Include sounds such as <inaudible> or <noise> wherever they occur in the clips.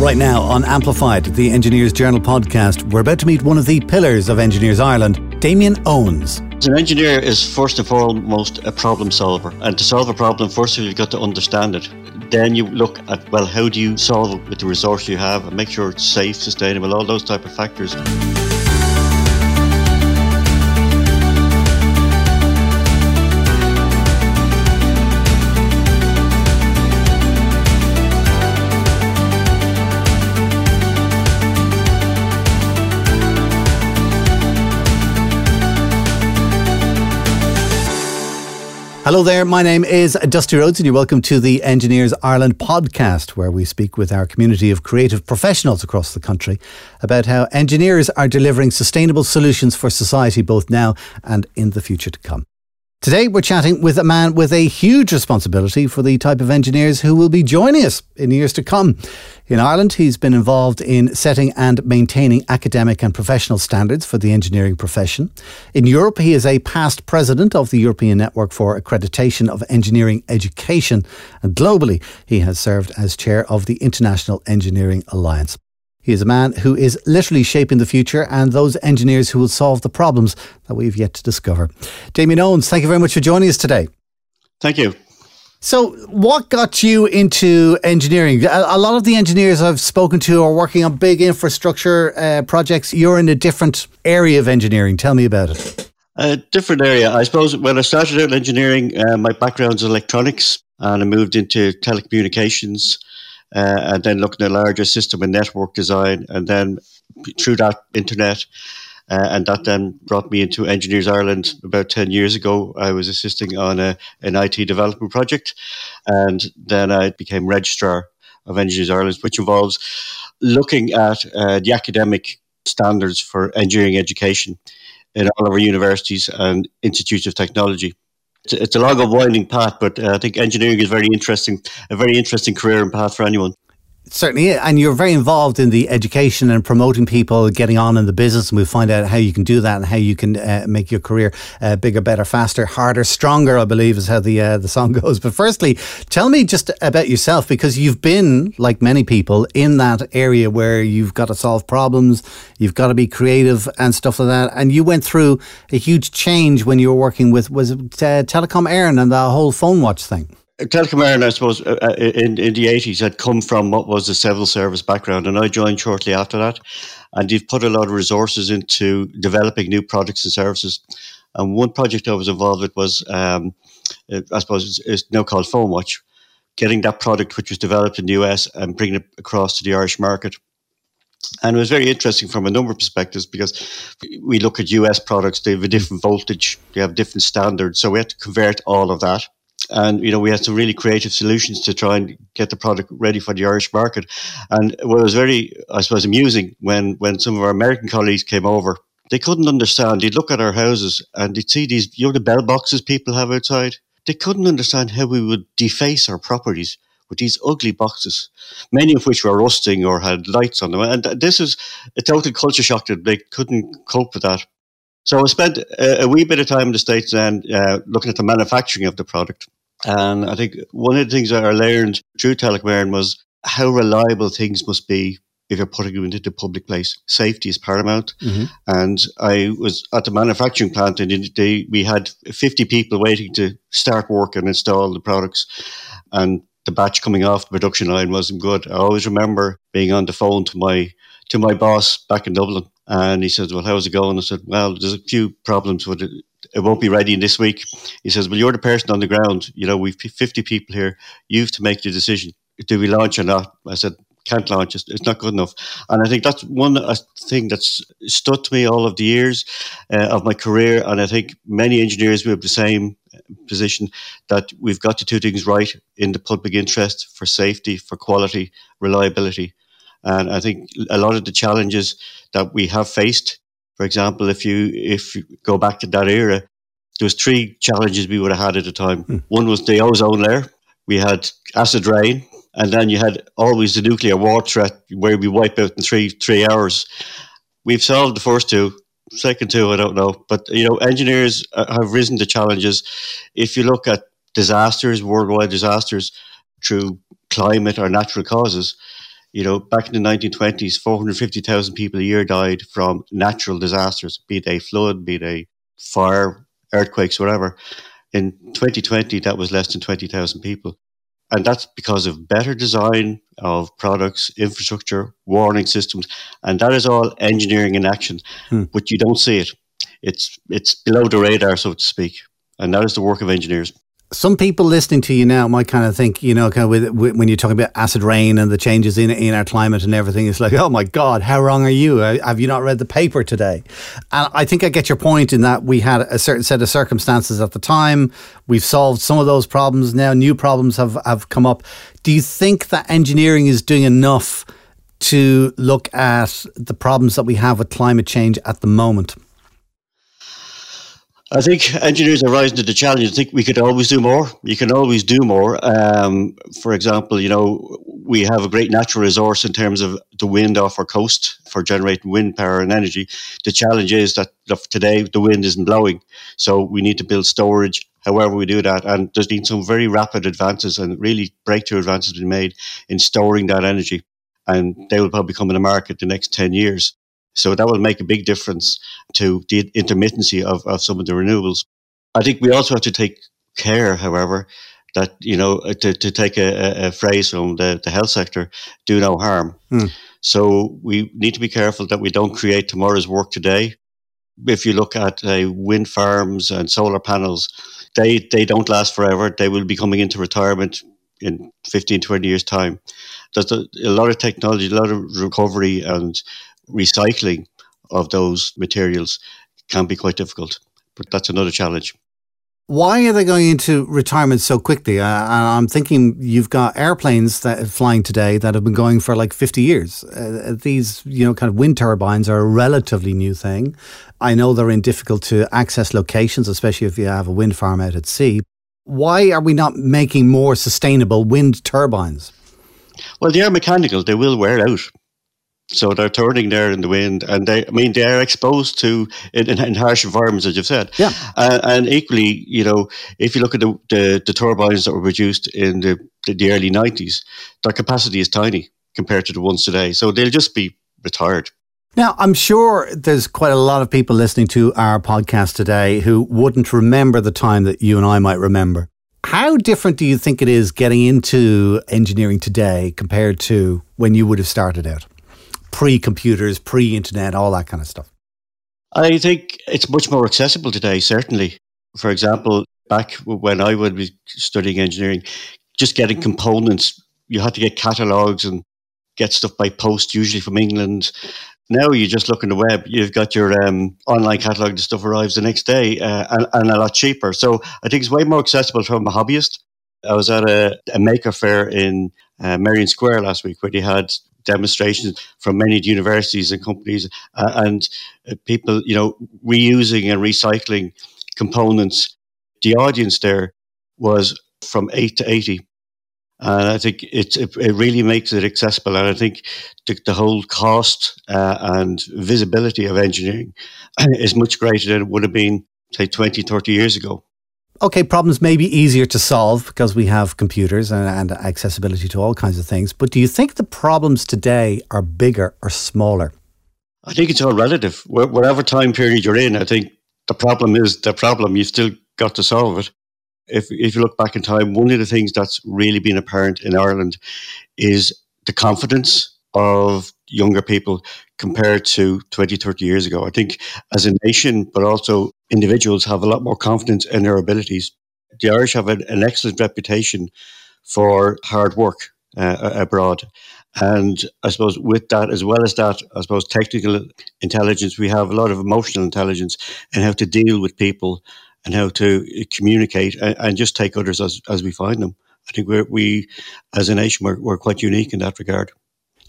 Right now on Amplified, the Engineers Journal podcast, we're about to meet one of the pillars of Engineers Ireland, Damien Owens. An engineer is first and foremost a problem solver. And to solve a problem, first of all, you've got to understand it. Then you look at, well, how do you solve it with the resource you have and make sure it's safe, sustainable, all those type of factors. Hello there, my name is Dusty Rhodes, and you're welcome to the Engineers Ireland podcast, where we speak with our community of creative professionals across the country about how engineers are delivering sustainable solutions for society both now and in the future to come. Today, we're chatting with a man with a huge responsibility for the type of engineers who will be joining us in years to come. In Ireland, he's been involved in setting and maintaining academic and professional standards for the engineering profession. In Europe, he is a past president of the European Network for Accreditation of Engineering Education. And globally, he has served as chair of the International Engineering Alliance. He is a man who is literally shaping the future and those engineers who will solve the problems that we've yet to discover. Damien Owens, thank you very much for joining us today. Thank you. So, what got you into engineering? A, lot of the engineers I've spoken to are working on big infrastructure uh, projects. You're in a different area of engineering. Tell me about it. A different area. I suppose when I started out in engineering, uh, my background is electronics and I moved into telecommunications uh, and then looking at larger system and network design, and then through that internet. Uh, and that then brought me into Engineers Ireland about 10 years ago. I was assisting on a, an IT development project, and then I became registrar of Engineers Ireland, which involves looking at uh, the academic standards for engineering education in all of our universities and institutes of technology it's a long and winding path, but uh, I think engineering is very interesting, a very interesting career and path for anyone. Certainly, and you're very involved in the education and promoting people getting on in the business. And we'll find out how you can do that and how you can uh, make your career uh, bigger, better, faster, harder, stronger. I believe is how the uh, the song <laughs> goes. But firstly, tell me just about yourself because you've been, like many people, in that area where you've got to solve problems, you've got to be creative and stuff like that. And you went through a huge change when you were working with was uh, Telecom Éireann and the whole phone watch thing. Telecom Éireann, I suppose, uh, uh in, in the 80s had come from what was a civil service background, and I joined shortly after that. And you've put a lot of resources into developing new products and services. And one project I was involved with was, um, uh, I suppose, it's, now called Phone Watch, getting that product which was developed in the US and bringing it across to the Irish market. And it was very interesting from a number of perspectives because we look at US products, they have a different voltage, they have different standards. So we had to convert all of that and you know we had some really creative solutions to try and get the product ready for the Irish market. And what was very, I suppose, amusing when when some of our American colleagues came over, they couldn't understand. They'd look at our houses and they'd see these, you know, the bell boxes people have outside. They couldn't understand how we would deface our properties with these ugly boxes, many of which were rusting or had lights on them. And this is a total culture shock that they couldn't cope with that. So I spent a, a wee bit of time in the States then uh, looking at the manufacturing of the product. And I think one of the things that I learned through Telecom was how reliable things must be if you're putting them into the public place. Safety is paramount. Mm-hmm. And I was at the manufacturing plant and they, we had 50 people waiting to start work and install the products. And the batch coming off the production line wasn't good. I always remember being on the phone to my to my boss back in Dublin and he says, Well, how's it going? I said, Well, there's a few problems with it. It won't be ready in this week. He says, Well, you're the person on the ground. You know, we've 50 people here. You have to make the decision. Do we launch or not? I said, can't launch. It's not good enough. And I think that's one uh, thing that's stood to me all of the years uh, of my career. And I think many engineers will have the same position that we've got to do things right in the public interest for safety, for quality, reliability. And I think a lot of the challenges that we have faced, for example, if you if you go back to that era, there was three challenges we would have had at the time. Mm. One was the ozone layer. We had acid rain, and then you had always the nuclear war threat where we wipe out in three three hours. We've solved the first two. Second two, I don't know. But you know, engineers uh, have risen to challenges. If you look at disasters, worldwide disasters, through climate or natural causes, You know, back in the 1920s, 450,000 people a year died from natural disasters, be they flood, be they fire, earthquakes, whatever. In 2020, that was less than 20,000 people. And that's because of better design of products, infrastructure, warning systems. And that is all engineering in action. Hmm. But you don't see it. It's, it's below the radar, so to speak. And that is the work of engineers some people listening to you now might kind of think, you know, kind of with, with, when you're talking about acid rain and the changes in in our climate and everything, it's like, oh my God, how wrong are you? Uh, have you not read the paper today? And I think I get your point in that we had a certain set of circumstances at the time. We've solved some of those problems now. New problems have have come up. Do you think that engineering is doing enough to look at the problems that we have with climate change at the moment? I think engineers are rising to the challenge. I think we could always do more. You can always do more. Um, for example, you know, we have a great natural resource in terms of the wind off our coast for generating wind power and energy. The challenge is that today the wind isn't blowing. So we need to build storage, however we do that. And there's been some very rapid advances and really breakthrough advances been made in storing that energy. And they will probably come in the market the next 10 years. So that will make a big difference to the intermittency of, of some of the renewables. I think we also have to take care, however, that, you know, uh, to, to take a, a phrase from the, the health sector, do no harm. Hmm. So we need to be careful that we don't create tomorrow's work today. If you look at uh, wind farms and solar panels, they, they don't last forever. They will be coming into retirement in 15, 20 years' time. There's a, a lot of technology, a lot of recovery and recycling of those materials can be quite difficult. But that's another challenge. Why are they going into retirement so quickly? Uh, I'm thinking you've got airplanes that are flying today that have been going for like 50 years. Uh, these, you know, kind of wind turbines are a relatively new thing. I know they're in difficult to access locations, especially if you have a wind farm out at sea. Why are we not making more sustainable wind turbines? Well, they are mechanical. They will wear out. So they're turning there in the wind, and they, I mean, they are exposed to in, in, in harsh environments, as you've said. Yeah. Uh, and equally, you know, if you look at the, the, the turbines that were produced in the, the, the early '90s, their capacity is tiny compared to the ones today. So they'll just be retired. Now, I'm sure there's quite a lot of people listening to our podcast today who wouldn't remember the time that you and I might remember. How different do you think it is getting into engineering today compared to when you would have started out? Pre computers, pre internet, all that kind of stuff? I think it's much more accessible today, certainly. For example, back when I would be studying engineering, just getting components, you had to get catalogs and get stuff by post, usually from England. Now you just look on the web, you've got your um, online catalog, the stuff arrives the next day uh, and, and, a lot cheaper. So I think it's way more accessible from a hobbyist. I was at a, a maker fair in uh, Merrion Square last week where they had demonstrations from many universities and companies uh, and uh, people, you know, reusing and recycling components. The audience there was from 8 to 80. And I think it, it, it really makes it accessible. And I think the, the whole cost uh, and visibility of engineering <clears throat> is much greater than it would have been, say, 20, 30 years ago okay, problems may be easier to solve because we have computers and, and, accessibility to all kinds of things. But do you think the problems today are bigger or smaller? I think it's all relative. Whatever time period you're in, I think the problem is the problem. You've still got to solve it. If, if you look back in time, one of the things that's really been apparent in Ireland is the confidence of younger people compared to 20, 30 years ago. I think as a nation, but also individuals have a lot more confidence in their abilities. The Irish have an, an excellent reputation for hard work uh, abroad. And I suppose with that, as well as that, I suppose technical intelligence, we have a lot of emotional intelligence and how to deal with people and how to communicate and, and just take others as, as we find them. I think we're, we, as a nation, we're, we're quite unique in that regard.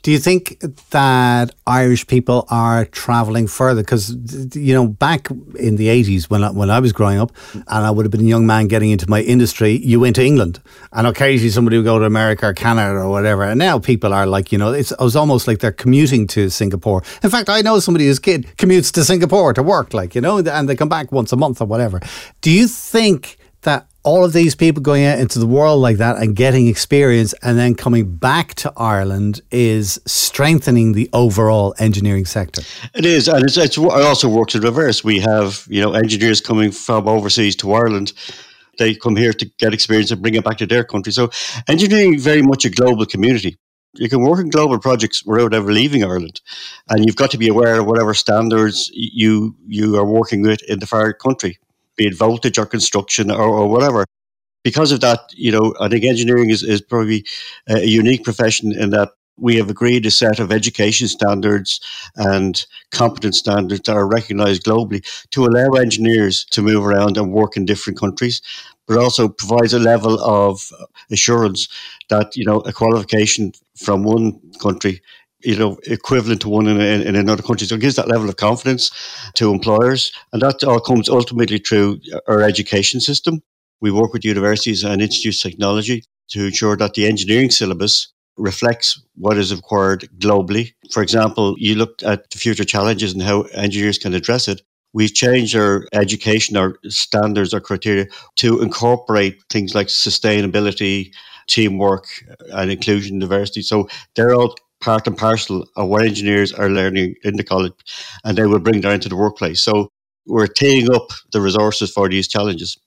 Do you think that Irish people are traveling further? Because you know, back in the eighties when I, when I was growing up, and I would have been a young man getting into my industry, you went to England, and occasionally somebody would go to America or Canada or whatever. And now people are like, you know, it's, it was almost like they're commuting to Singapore. In fact, I know somebody whose kid commutes to Singapore to work, like you know, and they come back once a month or whatever. Do you think? That all of these people going out into the world like that and getting experience and then coming back to Ireland is strengthening the overall engineering sector. It is, and it's, it's, it also works in reverse. We have you know engineers coming from overseas to Ireland. They come here to get experience and bring it back to their country. So engineering is very much a global community. You can work in global projects without ever leaving Ireland, and you've got to be aware of whatever standards you you are working with in the far country be it voltage or construction or, or whatever. Because of that, you know, I think engineering is, is probably a unique profession in that we have agreed a set of education standards and competence standards that are recognized globally to allow engineers to move around and work in different countries, but also provides a level of assurance that, you know, a qualification from one country you know, equivalent to one in, in, in, another country. So it gives that level of confidence to employers. And that all comes ultimately through our education system. We work with universities and institutes technology to ensure that the engineering syllabus reflects what is required globally. For example, you looked at the future challenges and how engineers can address it. We've changed our education, our standards, our criteria to incorporate things like sustainability, teamwork, and inclusion diversity. So they're all part and parcel of what engineers are learning in the college, and they will bring that into the workplace. So we're teeing up the resources for these challenges.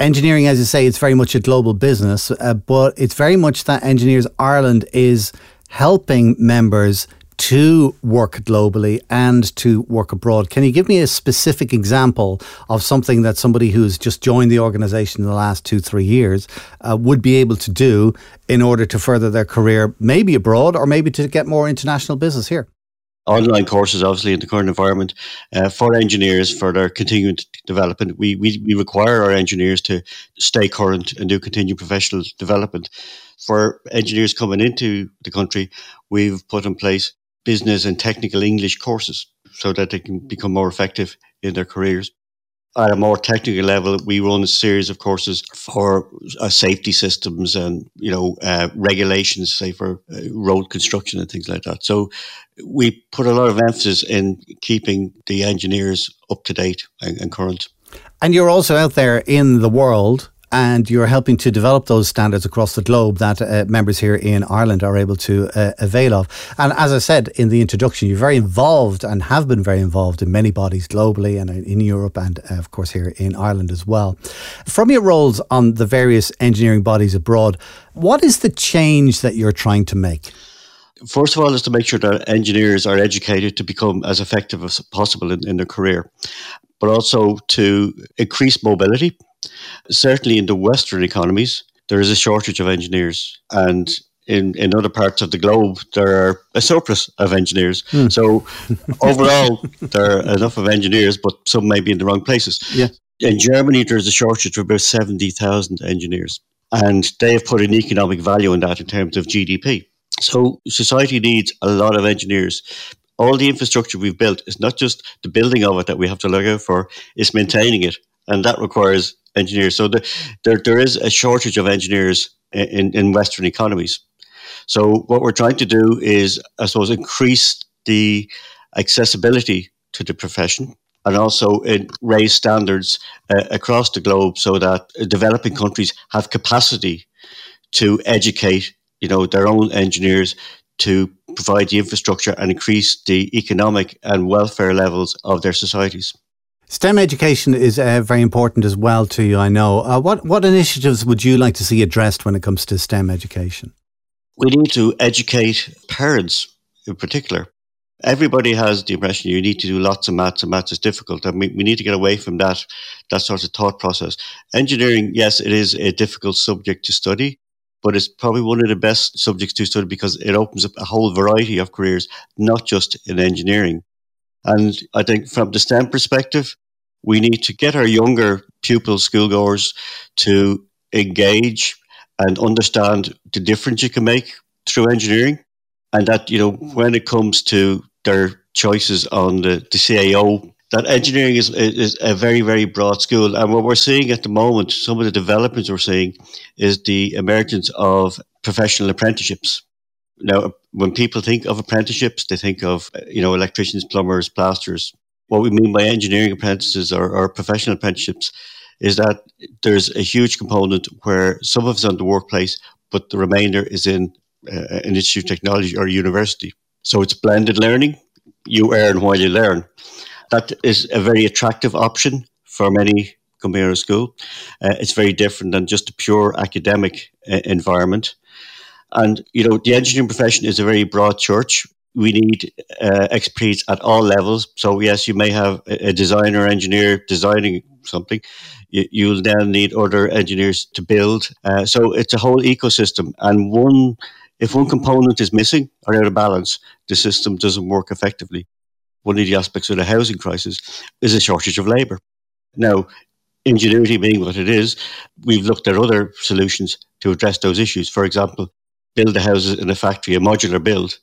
Engineering, as you say, it's very much a global business, uh, but it's very much that Engineers Ireland is helping members to work globally and to work abroad. Can you give me a specific example of something that somebody who's just joined the organization in the last two, three years uh, would be able to do in order to further their career, maybe abroad or maybe to get more international business here? online courses, obviously, in the current environment, uh, for engineers for their continuing development. We, we, we require our engineers to stay current and do continued professional development. For engineers coming into the country, we've put in place business and technical English courses so that they can become more effective in their careers. At a more technical level, we run a series of courses for uh, safety systems and you know uh, regulations, say for uh, road construction and things like that. So we put a lot of emphasis in keeping the engineers up to date and, and current. And you're also out there in the world and you're helping to develop those standards across the globe that uh, members here in Ireland are able to uh, avail of. And as I said in the introduction, you're very involved and have been very involved in many bodies globally and in Europe and, uh, of course, here in Ireland as well. From your roles on the various engineering bodies abroad, what is the change that you're trying to make? First of all, is to make sure that engineers are educated to become as effective as possible in, in their career, but also to increase mobility Certainly in the Western economies, there is a shortage of engineers. And in, in other parts of the globe, there are a surplus of engineers. Hmm. So overall, there are enough of engineers, but some may be in the wrong places. Yeah. In Germany, there's a shortage of about 70,000 engineers. And they have put an economic value in that in terms of GDP. So society needs a lot of engineers. All the infrastructure we've built is not just the building of it that we have to look out for, it's maintaining it. And that requires engineers. So the, there, there is a shortage of engineers in, in Western economies. So what we're trying to do is, I suppose, increase the accessibility to the profession and also raise standards uh, across the globe so that developing countries have capacity to educate, you know, their own engineers to provide the infrastructure and increase the economic and welfare levels of their societies. STEM education is uh, very important as well to you, I know. Uh, what, what initiatives would you like to see addressed when it comes to STEM education? We need to educate parents in particular. Everybody has the impression you need to do lots of maths and maths is difficult. And we, we need to get away from that, that sort of thought process. Engineering, yes, it is a difficult subject to study, but it's probably one of the best subjects to study because it opens up a whole variety of careers, not just in engineering. And I think from the STEM perspective, we need to get our younger pupils, schoolgoers, to engage and understand the difference you can make through engineering. And that, you know, when it comes to their choices on the, the CAO, that engineering is, is a very, very broad school. And what we're seeing at the moment, some of the developments we're seeing, is the emergence of professional apprenticeships. Now, when people think of apprenticeships, they think of, you know, electricians, plumbers, plasters what we mean by engineering apprentices or, or professional apprenticeships is that there's a huge component where some of it's on the workplace, but the remainder is in uh, an institute of technology or university. So it's blended learning. You earn while you learn. That is a very attractive option for many out of school. Uh, it's very different than just a pure academic uh, environment. And, you know, the engineering profession is a very broad church. We need uh, expertise at all levels. So, yes, you may have a designer engineer designing something. You, will then need other engineers to build. Uh, so, it's a whole ecosystem. And one, if one component is missing or out of balance, the system doesn't work effectively. One of the aspects of the housing crisis is a shortage of labour. Now, ingenuity being what it is, we've looked at other solutions to address those issues. For example, build the houses in a factory, a modular build,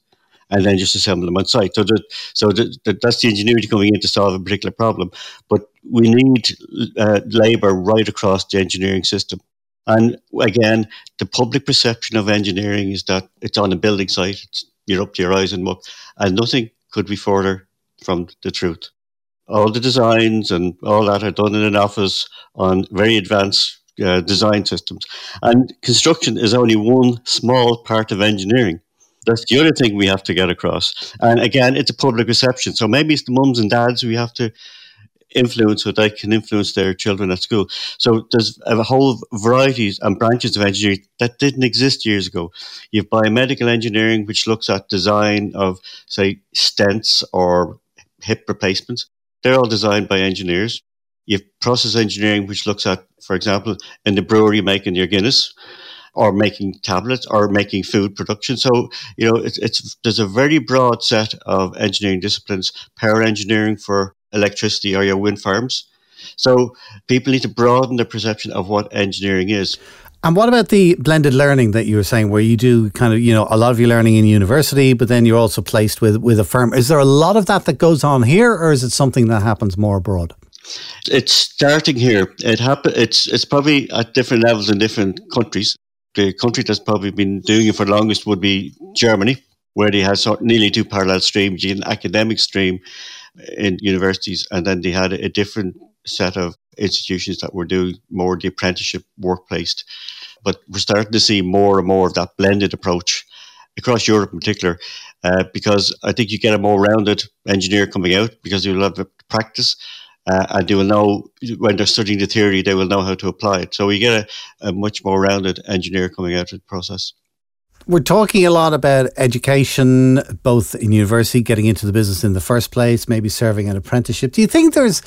and then just assemble them on site. So, that, so that, that's the ingenuity coming in to solve a particular problem. But we need uh, labour right across the engineering system. And again, the public perception of engineering is that it's on a building site, you're up to your eyes in look, and nothing could be further from the truth. All the designs and all that are done in an office on very advanced uh, design systems. And construction is only one small part of engineering. That's the other thing we have to get across. And again, it's a public reception. So maybe it's the mums and dads we have to influence so they can influence their children at school. So there's a whole varieties and branches of engineering that didn't exist years ago. You have biomedical engineering, which looks at design of, say, stents or hip replacements. They're all designed by engineers. You have process engineering, which looks at, for example, in the brewery making your Guinness or making tablets or making food production. So, you know, it's, it's there's a very broad set of engineering disciplines, power engineering for electricity or your wind farms. So people need to broaden their perception of what engineering is. And what about the blended learning that you were saying, where you do kind of, you know, a lot of your learning in university, but then you're also placed with, with a firm? Is there a lot of that that goes on here, or is it something that happens more abroad? It's starting here. It happen. It's it's probably at different levels in different countries. The country that's probably been doing it for the longest would be Germany, where they had sort of nearly two parallel streams: an academic stream in universities, and then they had a different set of institutions that were doing more the apprenticeship workplace. But we're starting to see more and more of that blended approach across Europe in particular, uh, because I think you get a more rounded engineer coming out because you'll have practice uh, and they will know when they're studying the theory, they will know how to apply it. So we get a, a much more rounded engineer coming out of the process. We're talking a lot about education, both in university, getting into the business in the first place, maybe serving an apprenticeship. Do you think there's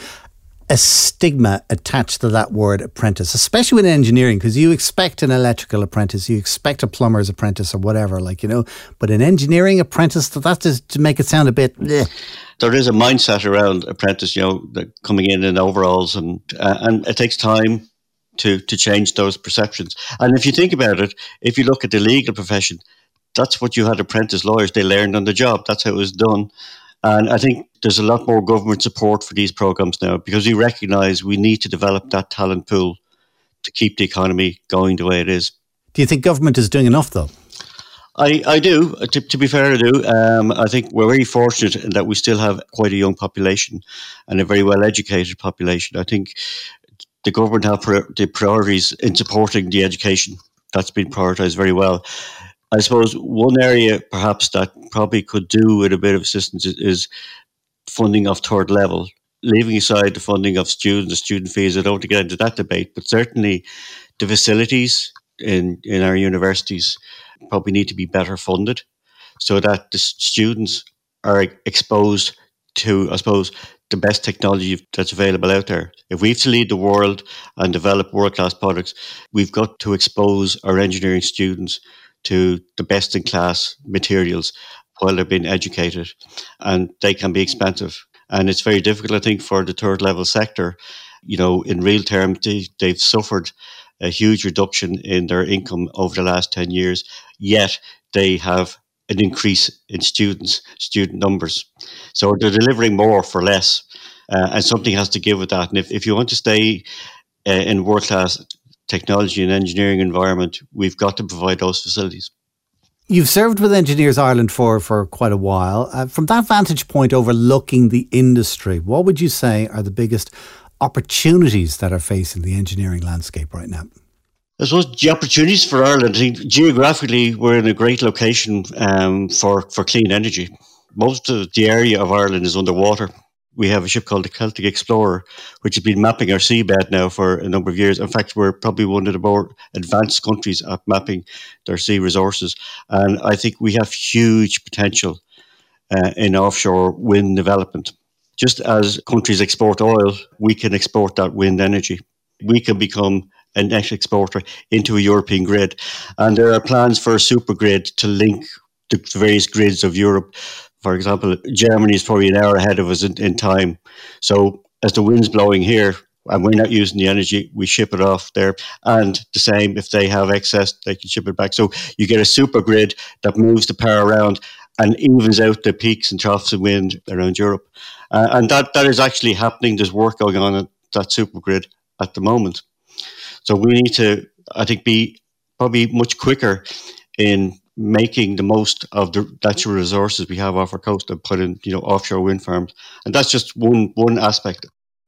a stigma attached to that word apprentice, especially in engineering, because you expect an electrical apprentice, you expect a plumber's apprentice or whatever, like, you know, but an engineering apprentice, that just to make it sound a bit. Bleh. There is a mindset around apprentice, you know, coming in in overalls, and uh, and it takes time to to change those perceptions. And if you think about it, if you look at the legal profession, that's what you had apprentice lawyers. They learned on the job. That's how it was done. And I think there's a lot more government support for these programs now because we recognize we need to develop that talent pool to keep the economy going the way it is. Do you think government is doing enough, though? I, I do. To, to be fair, I do. Um, I think we're very fortunate that we still have quite a young population and a very well educated population. I think the government have the priorities in supporting the education. That's been prioritised very well. I suppose one area perhaps that probably could do with a bit of assistance is funding of third level. Leaving aside the funding of students, the student fees, I don't want to get into that debate, but certainly the facilities in, in our universities probably need to be better funded so that the students are exposed to, I suppose, the best technology that's available out there. If we have to lead the world and develop world class products, we've got to expose our engineering students to the best in class materials while they're being educated. And they can be expensive. And it's very difficult, I think, for the third level sector. You know, in real terms, they, they've suffered a huge reduction in their income over the last 10 years, yet they have an increase in students, student numbers. So they're delivering more for less. Uh, and something has to give with that. And if, if you want to stay uh, in world class technology and engineering environment, we've got to provide those facilities. You've served with Engineers Ireland for, for quite a while. Uh, from that vantage point, overlooking the industry, what would you say are the biggest opportunities that are facing the engineering landscape right now? I suppose the opportunities for Ireland, geographically, we're in a great location um, for, for clean energy. Most of the area of Ireland is underwater. We have a ship called the Celtic Explorer, which has been mapping our seabed now for a number of years. In fact, we're probably one of the more advanced countries at mapping their sea resources. And I think we have huge potential uh, in offshore wind development. Just as countries export oil, we can export that wind energy. We can become a net exporter into a European grid. And there are plans for a super grid to link the various grids of Europe. For example, Germany is probably an hour ahead of us in, in time. So as the wind's blowing here, and we're not using the energy, we ship it off there. And the same, if they have excess, they can ship it back. So you get a super grid that moves the power around and evens out the peaks and troughs of wind around Europe. Uh, and that, that is actually happening. There's work going on at that super grid at the moment. So we need to, I think, be probably much quicker in making the most of the natural resources we have off our coast and put in, you know, offshore wind farms. And that's just one one aspect.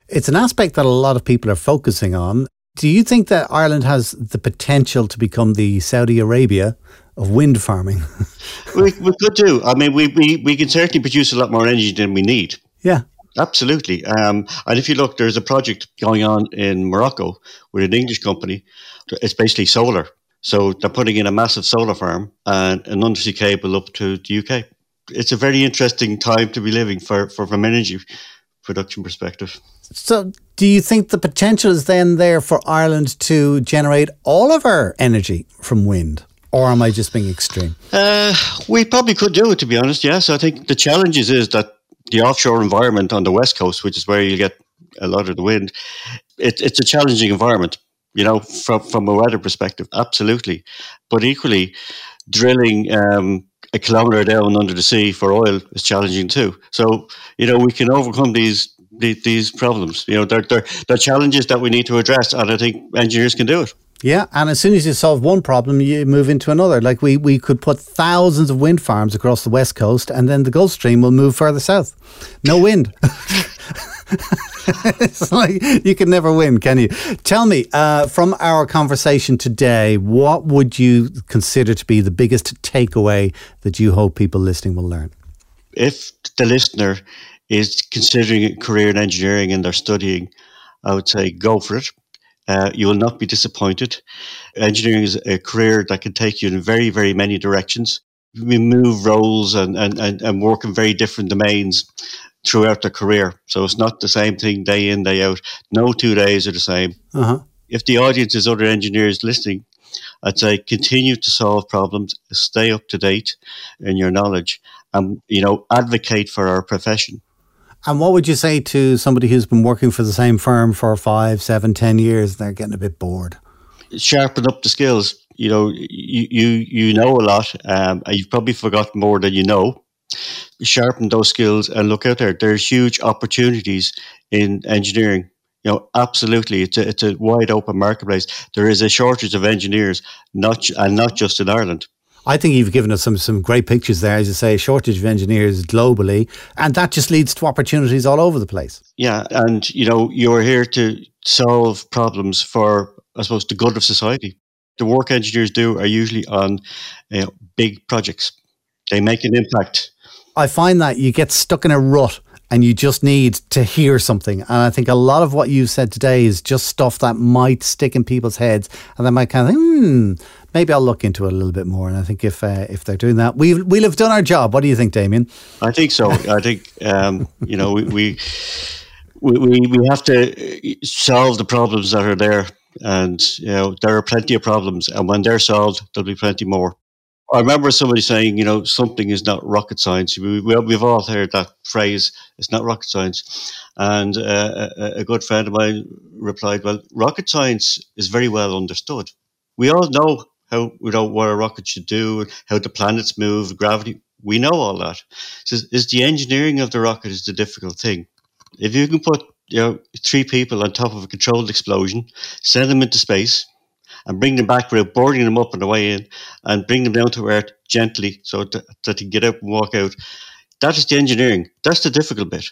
It's an aspect that a lot of people are focusing on. Do you think that Ireland has the potential to become the Saudi Arabia of wind farming? <laughs> we, we could do. I mean, we, we, we can certainly produce a lot more energy than we need. Yeah. Absolutely. Um, and if you look, there's a project going on in Morocco with an English company. It's basically solar. So they're putting in a massive solar farm and an undersea cable up to the UK. It's a very interesting time to be living for, for from energy production perspective. So, do you think the potential is then there for Ireland to generate all of our energy from wind? Or am I just being extreme? Uh, we probably could do it, to be honest. Yes, I think the challenge is, is that the offshore environment on the west coast, which is where you get a lot of the wind, it, it's a challenging environment. You know, from from a weather perspective, absolutely. But equally, drilling um, a kilometer down under the sea for oil is challenging too. So you know, we can overcome these these problems. You know, they're, they're, they're challenges that we need to address, and I think engineers can do it. Yeah, and as soon as you solve one problem, you move into another. Like we, we could put thousands of wind farms across the west coast, and then the Gulf Stream will move further south. No <laughs> wind. <laughs> it's like you can never win, can you? Tell me, uh, from our conversation today, what would you consider to be the biggest takeaway that you hope people listening will learn? If the listener is considering a career in engineering and they're studying, I would say go for it. Uh, you will not be disappointed. Engineering is a career that can take you in very, very many directions. We move roles and, and, and, and work in very different domains throughout the career. So it's not the same thing day in, day out. No two days are the same. Uh-huh. If the audience is other engineers listening, I'd say continue to solve problems, stay up to date in your knowledge, and you know advocate for our profession. And what would you say to somebody who's been working for the same firm for five, seven, ten years? and They're getting a bit bored. Sharpen up the skills. You know, you you, you know a lot. Um, you've probably forgotten more than you know. Sharpen those skills and look out there. There's huge opportunities in engineering. You know, absolutely, it's a, it's a wide open marketplace. There is a shortage of engineers, not and not just in Ireland. I think you've given us some some great pictures there, as you say, shortage of engineers globally, and that just leads to opportunities all over the place. Yeah, and you know, you're here to solve problems for, I suppose, the good of society. The work engineers do are usually on know, big projects. They make an impact. I find that you get stuck in a rut and you just need to hear something. And I think a lot of what you've said today is just stuff that might stick in people's heads and they might kind of think, hmm, maybe I'll look into it a little bit more. And I think if uh, if they're doing that, we we'll have done our job. What do you think, Damien? I think so. I think um, you know we, we we we have to solve the problems that are there, and you know there are plenty of problems, and when they're solved, there'll be plenty more. I remember somebody saying, you know, something is not rocket science. We, have all heard that phrase, it's not rocket science. And uh, a, a, good friend of mine replied, well, rocket science is very well understood. We all know how you know what a rocket should do, how the planets move, gravity. We know all that. So is the engineering of the rocket is the difficult thing. If you can put you know three people on top of a controlled explosion, send them into space, and bring them back without boarding them up on the way in, and bring them down to earth gently so that, that they can get up and walk out. That is the engineering. That's the difficult bit.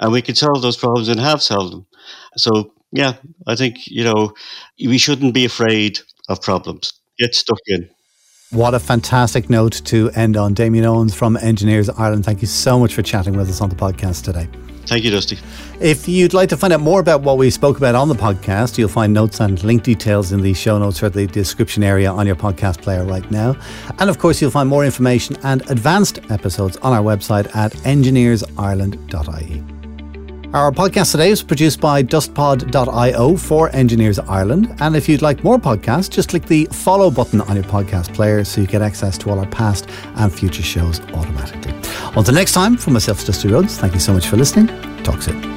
and we can solve those problems and have solved them. So yeah, I think you know we shouldn't be afraid of problems. Get stuck in. What a fantastic note to end on. Damien Owens from Engineers Ireland, thank you so much for chatting with us on the podcast today. Thank you, Dusty. If you'd like to find out more about what we spoke about on the podcast, you'll find notes and link details in the show notes or the description area on your podcast player right now. And of course, you'll find more information and advanced episodes on our website at engineersireland.ie. Our podcast today is produced by dustpod.io for Engineers Ireland. And if you'd like more podcasts, just click the follow button on your podcast player so you get access to all our past and future shows automatically. Until next time, from myself, Dusty Rhodes, thank you so much for listening. Talk soon.